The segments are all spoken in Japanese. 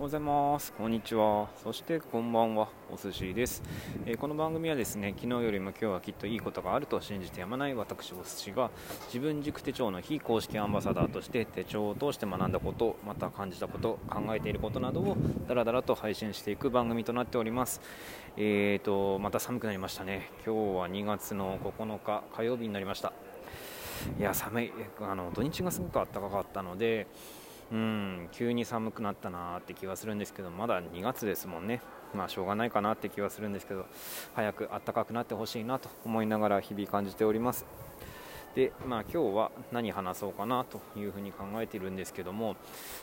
おはようございます。こんにちは。そしてこんばんは。お寿司です、えー、この番組はですね昨日よりも今日はきっといいことがあると信じてやまない私お寿司が自分軸手帳の非公式アンバサダーとして手帳を通して学んだことまた感じたこと考えていることなどをダラダラと配信していく番組となっております。えーとまた寒くなりましたね。今日は2月の9日火曜日になりました。いや寒い。あの土日がすごく暖かかったのでうん急に寒くなったなって気はするんですけどまだ2月ですもんね。まあしょうがないかなって気はするんですけど早く暖かくなってほしいなと思いながら日々感じております。でまあ今日は何話そうかなというふうに考えているんですけども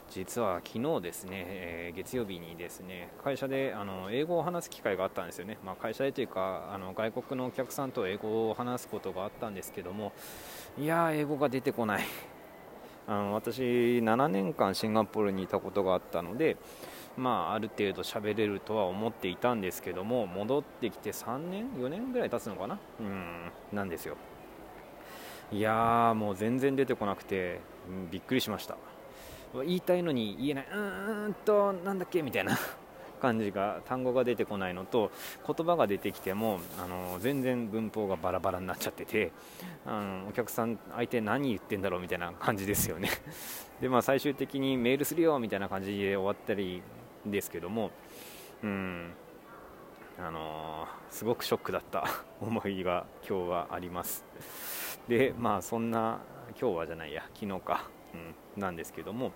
実は昨日ですね、えー、月曜日にですね会社であの英語を話す機会があったんですよね、まあ、会社でというかあの外国のお客さんと英語を話すことがあったんですけどもいや英語が出てこない。あの私、7年間シンガポールにいたことがあったので、まあ、ある程度喋れるとは思っていたんですけども戻ってきて3年、4年ぐらい経つのかな、うんなんですよ。いやーもう全然出てこなくて、うん、びっくりしました。言いたいのに言えない、うーんと、なんだっけ？みたいな感じが単語が出てこないのと言葉が出てきてもあの全然文法がバラバラになっちゃっててあのお客さん相手何言ってんだろうみたいな感じですよね。でまあ最終的にメールするよみたいな感じで終わったりですけどもうんあの、すごくショックだった 思いが今日はあります。でまあそんな今日はじゃないや昨日か、なんですけども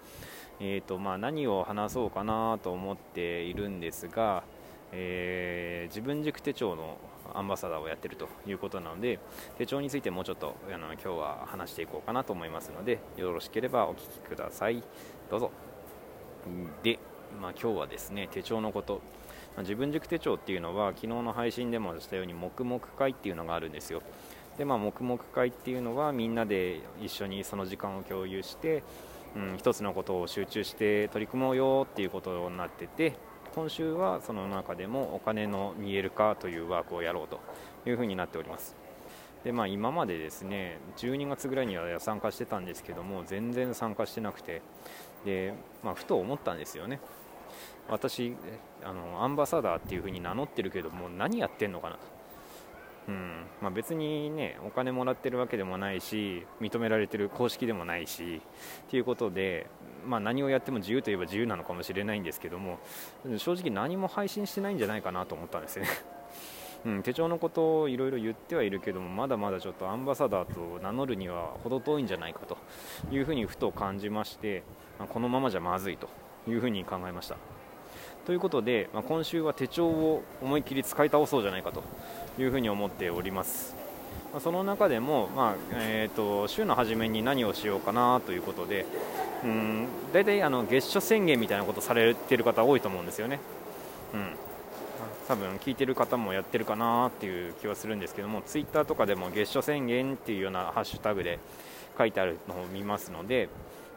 えーとまあ、何を話そうかなと思っているんですが、えー、自分軸手帳のアンバサダーをやっているということなので手帳についてもうちょっとあの今日は話していこうかなと思いますのでよろしければお聞きください。どうぞ。で、まあ、今日はですね手帳のこと、自分軸手帳っていうのは昨日の配信でもしたように黙々会っていうのがあるんですよ。で、まあ、黙々会っていうのはみんなで一緒にその時間を共有してうん、一つのことを集中して取り組もうよっていうことになってて今週はその中でもお金の見える化というワークをやろうというふうになっております。で、まあ、今までですね12月ぐらいには参加してたんですけども全然参加してなくてで、まあ、ふと思ったんですよね。私あのアンバサダーっていうふうに名乗ってるけども何やってんのかなと。うんまあ、別にねお金もらってるわけでもないし認められてる公式でもないしということで、まあ、何をやっても自由といえば自由なのかもしれないんですけども正直何も配信してないんじゃないかなと思ったんですね。うん、手帳のことをいろいろ言ってはいるけどもまだまだちょっとアンバサダーと名乗るには程遠いんじゃないかというふうにふと感じまして、まあ、このままじゃまずいというふうに考えました。ということで、まあ、今週は手帳を思いっきり使い倒そうじゃないかというふに思っております。まあ、その中でも、まあえーと、週の初めに何をしようかなということで、うん大体あの月初宣言みたいなことされてる方多いと思うんですよね。うん多分聞いてる方もやってるかなっていう気はするんですけどもツイッターとかでも月初宣言っていうようなハッシュタグで書いてあるのを見ますので、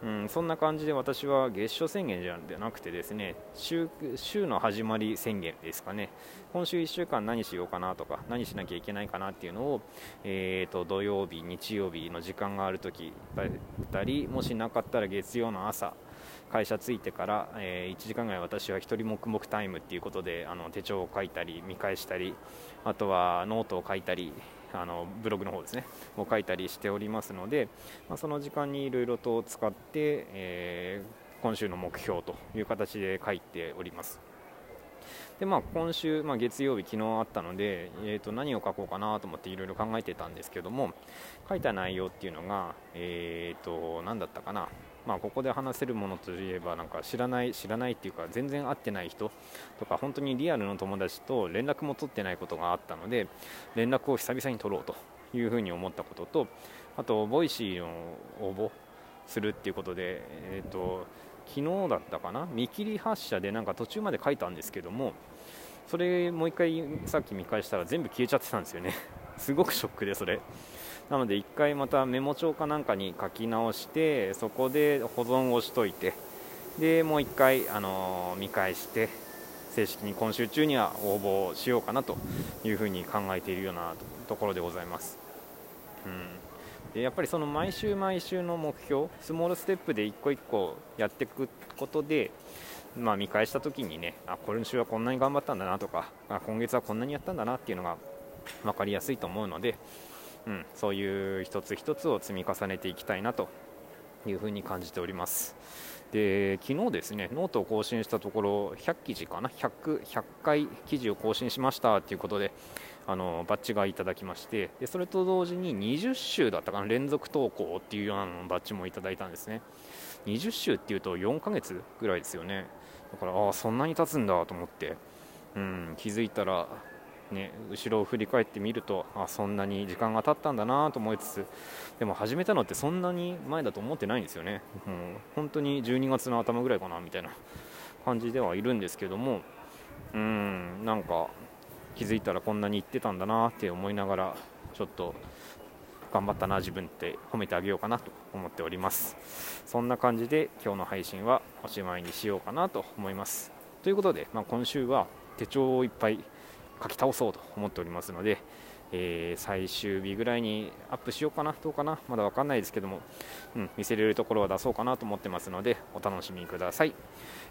うん、そんな感じで私は月初宣言じゃなくてですね週の始まり宣言ですかね。今週1週間何しようかなとか何しなきゃいけないかなっていうのを、えーと、土曜日、日曜日の時間があるときだったりもしなかったら月曜の朝会社着いてから、えー、1時間ぐらい私は1人黙々タイムっていうことであの手帳を書いたり見返したりあとはノートを書いたりあのブログの方ですねを書いたりしておりますので、まあ、その時間にいろいろと使って、えー、今週の目標という形で書いております。でまあ、今週、まあ、月曜日、昨日あったので、えー、と何を書こうかなと思っていろいろ考えてたんですけども書いた内容っていうのが、えー、と何だったかな、まあ、ここで話せるものといえばなんか知らない知らないっていうか全然会ってない人とか本当にリアルの友達と連絡も取ってないことがあったので連絡を久々に取ろうというふうに思ったこととあと Voicy の応募するっていうことで、えーと、昨日だったかな？見切り発車でなんか途中まで書いたんですけどもそれもう1回さっき見返したら全部消えちゃってたんですよね。すごくショックでそれなので1回またメモ帳かなんかに書き直してそこで保存をしといてでもう1回、あのー、見返して正式に今週中には応募しようかなというふうに考えているようなところでございます。うんでやっぱりその毎週毎週の目標スモールステップで一個一個やっていくことでまあ、見返した時にねあ今週はこんなに頑張ったんだなとかあ今月はこんなにやったんだなっていうのが分かりやすいと思うので、うん、そういう一つ一つを積み重ねていきたいなというふうに感じております。で昨日ですねノートを更新したところ100記事かな？100, 100回記事を更新しましたということであのバッジがいただきましてでそれと同時に20週だったかな？連続投稿っていうようなバッジもいただいたんですね。20週っていうと4ヶ月ぐらいですよね。だからああそんなに経つんだと思って、うん、気づいたらね、後ろを振り返ってみるとあそんなに時間が経ったんだなと思いつつでも始めたのってそんなに前だと思ってないんですよね、うん、本当に12月の頭ぐらいかなみたいな感じではいるんですけどもうんなんか気づいたらこんなに言ってたんだなって思いながらちょっと頑張ったな自分って褒めてあげようかなと思っております。そんな感じで今日の配信はおしまいにしようかなと思います。ということで、まあ、今週は手帳をいっぱい書き倒そうと思っておりますので、えー、最終日ぐらいにアップしようかな、どうかな、まだ分かんないですけども、うん、見せれるところは出そうかなと思ってますので、お楽しみください。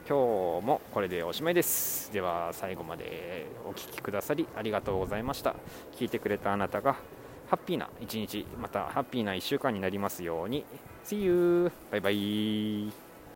今日もこれでおしまいです。では、最後までお聴きくださりありがとうございました。聞いてくれたあなたが、ハッピーな一日、またハッピーな1週間になりますように。See you! バイバイ